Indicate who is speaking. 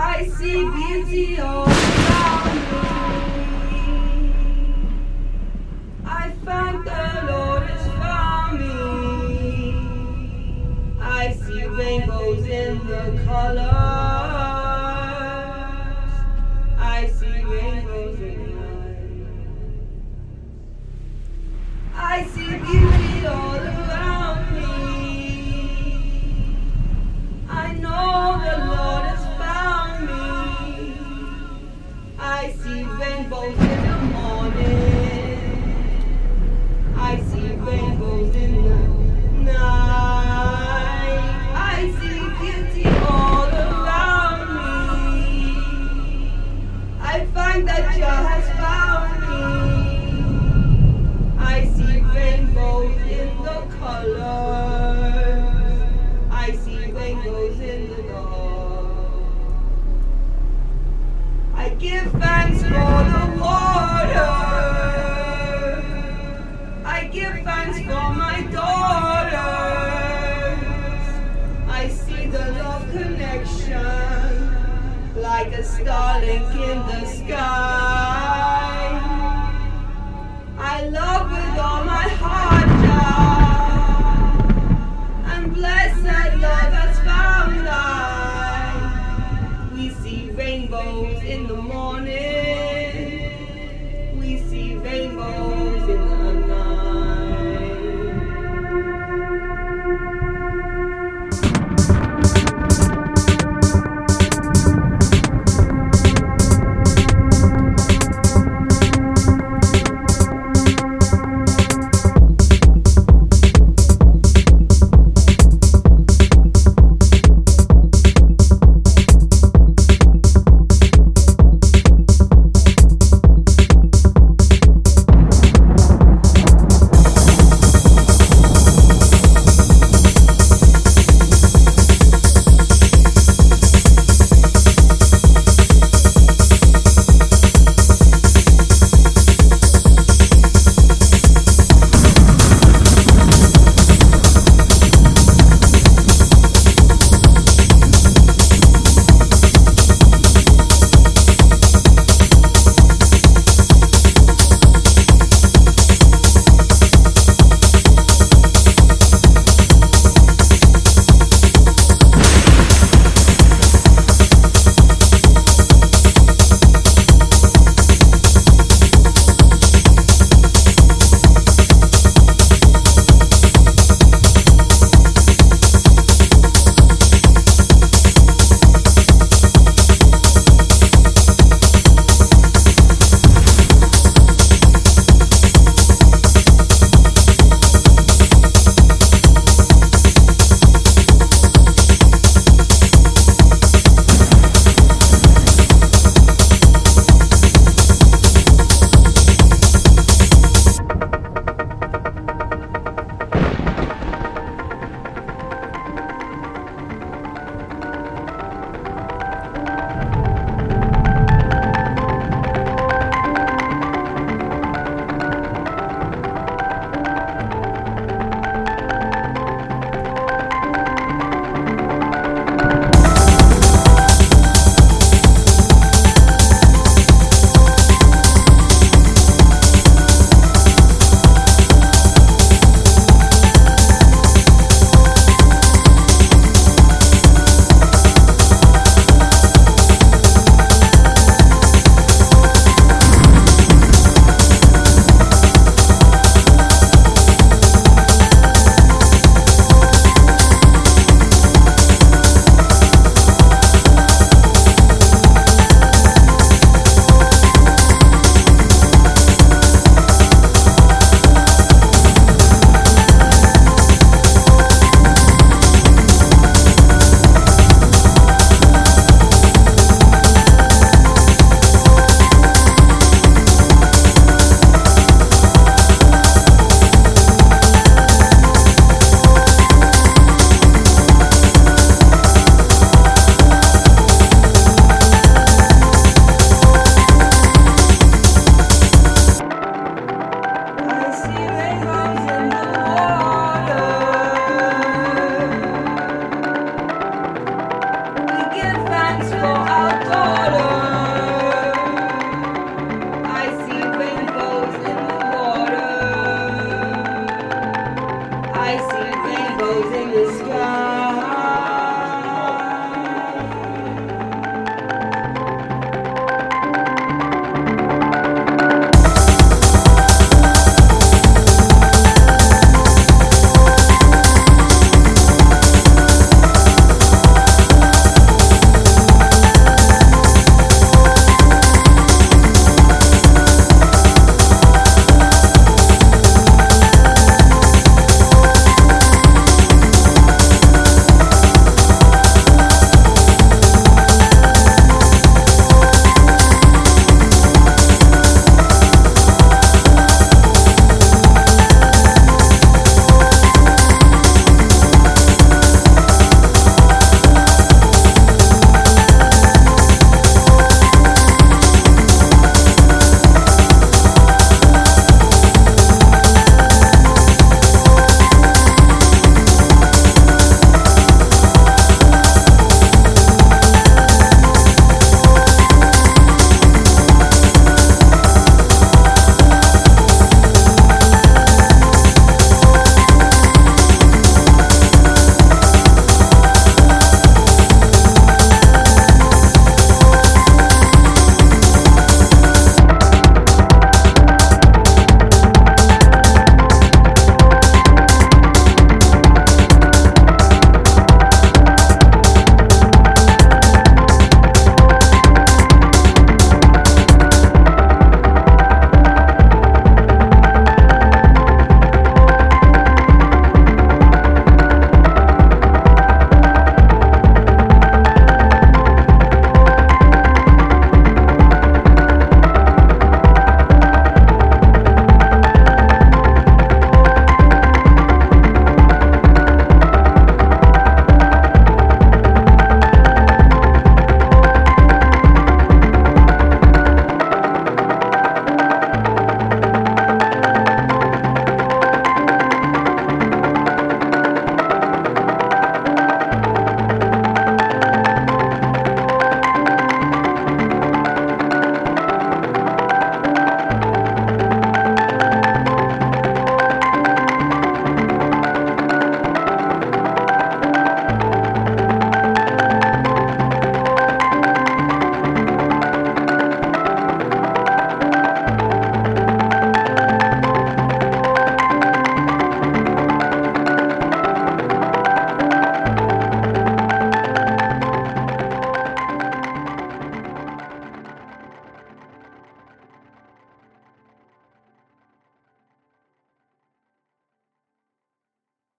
Speaker 1: I see rainbows in the I find that Jah has found me. I see rainbows in the colors. I see rainbows in the dark. I give thanks for the water. I give thanks for my daughters. I see the love connection like a starlink in the sky.